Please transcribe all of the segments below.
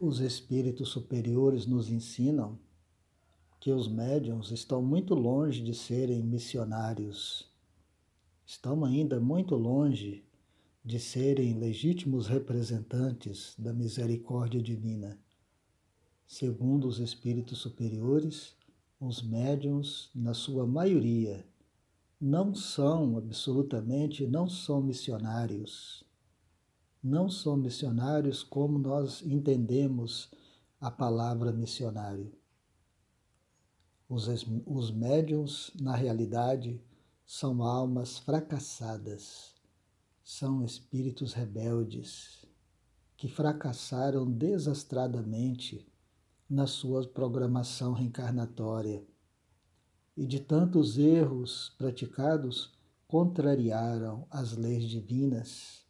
Os espíritos superiores nos ensinam que os médiums estão muito longe de serem missionários, estão ainda muito longe de serem legítimos representantes da misericórdia divina. Segundo os espíritos superiores, os médiums, na sua maioria, não são absolutamente, não são missionários. Não são missionários como nós entendemos a palavra missionário. Os, os médiums, na realidade, são almas fracassadas, são espíritos rebeldes que fracassaram desastradamente na sua programação reencarnatória e de tantos erros praticados contrariaram as leis divinas,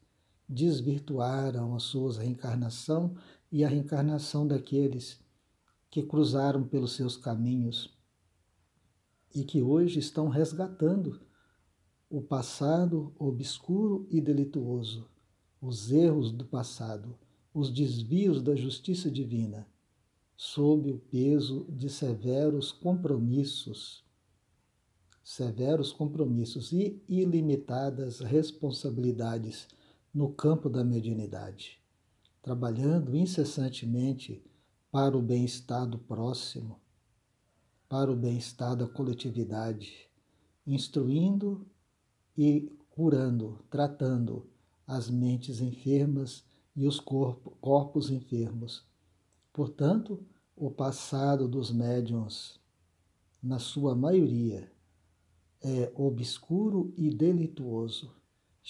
desvirtuaram a sua reencarnação e a reencarnação daqueles que cruzaram pelos seus caminhos e que hoje estão resgatando o passado obscuro e delituoso, os erros do passado, os desvios da justiça divina, sob o peso de severos compromissos severos compromissos e ilimitadas responsabilidades no campo da mediunidade, trabalhando incessantemente para o bem-estar do próximo, para o bem-estar da coletividade, instruindo e curando, tratando as mentes enfermas e os corpo, corpos enfermos. Portanto, o passado dos médiuns, na sua maioria, é obscuro e delituoso,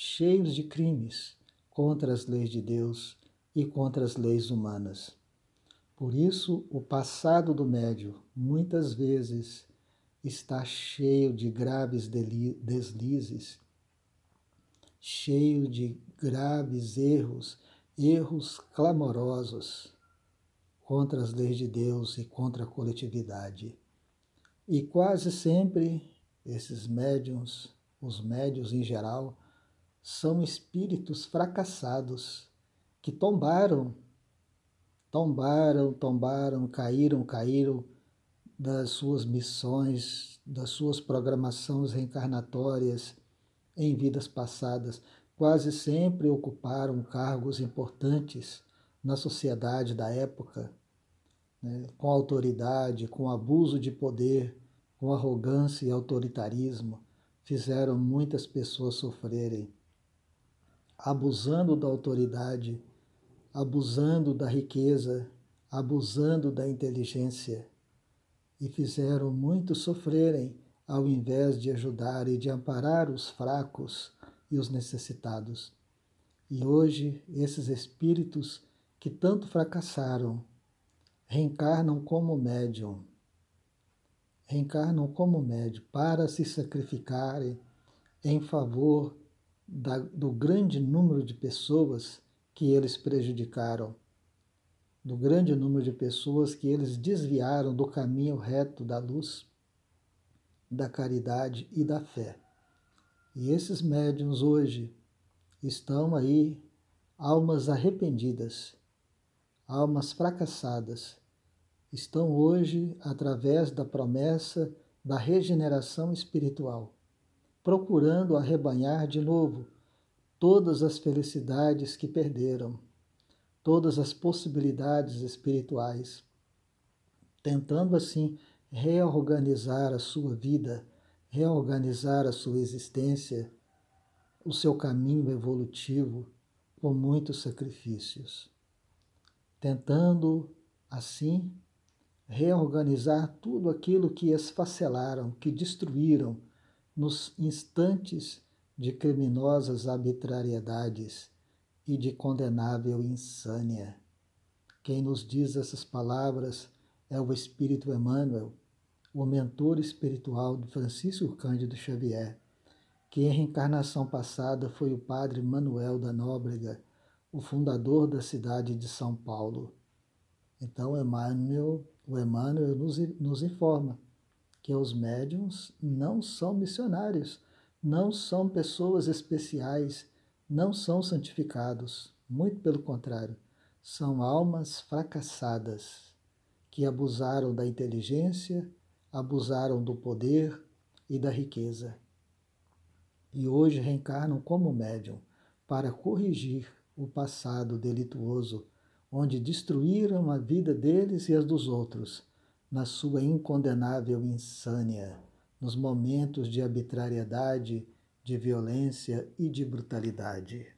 cheios de crimes contra as leis de Deus e contra as leis humanas. Por isso, o passado do médio muitas vezes está cheio de graves deslizes, cheio de graves erros, erros clamorosos contra as leis de Deus e contra a coletividade. E quase sempre esses médiums, os médios em geral, são espíritos fracassados que tombaram, tombaram, tombaram, caíram, caíram das suas missões, das suas programações reencarnatórias em vidas passadas. Quase sempre ocuparam cargos importantes na sociedade da época, né, com autoridade, com abuso de poder com arrogância e autoritarismo, fizeram muitas pessoas sofrerem, abusando da autoridade, abusando da riqueza, abusando da inteligência, e fizeram muitos sofrerem ao invés de ajudar e de amparar os fracos e os necessitados. E hoje, esses espíritos que tanto fracassaram reencarnam como médium reencarnam como médio para se sacrificarem em favor da, do grande número de pessoas que eles prejudicaram, do grande número de pessoas que eles desviaram do caminho reto da luz, da caridade e da fé. E esses médiums hoje estão aí, almas arrependidas, almas fracassadas, estão hoje, através da promessa da regeneração espiritual, procurando arrebanhar de novo todas as felicidades que perderam, todas as possibilidades espirituais, tentando assim reorganizar a sua vida, reorganizar a sua existência, o seu caminho evolutivo com muitos sacrifícios, tentando assim reorganizar tudo aquilo que esfacelaram, que destruíram nos instantes de criminosas arbitrariedades e de condenável insânia. Quem nos diz essas palavras é o Espírito Emmanuel, o mentor espiritual de Francisco Cândido Xavier, que em reencarnação passada foi o padre Manuel da Nóbrega, o fundador da cidade de São Paulo. Então, Emmanuel o Emmanuel nos, nos informa que os médiums não são missionários, não são pessoas especiais, não são santificados, muito pelo contrário, são almas fracassadas que abusaram da inteligência, abusaram do poder e da riqueza. E hoje reencarnam como médium para corrigir o passado delituoso, onde destruíram a vida deles e as dos outros, na sua incondenável insânia, nos momentos de arbitrariedade, de violência e de brutalidade.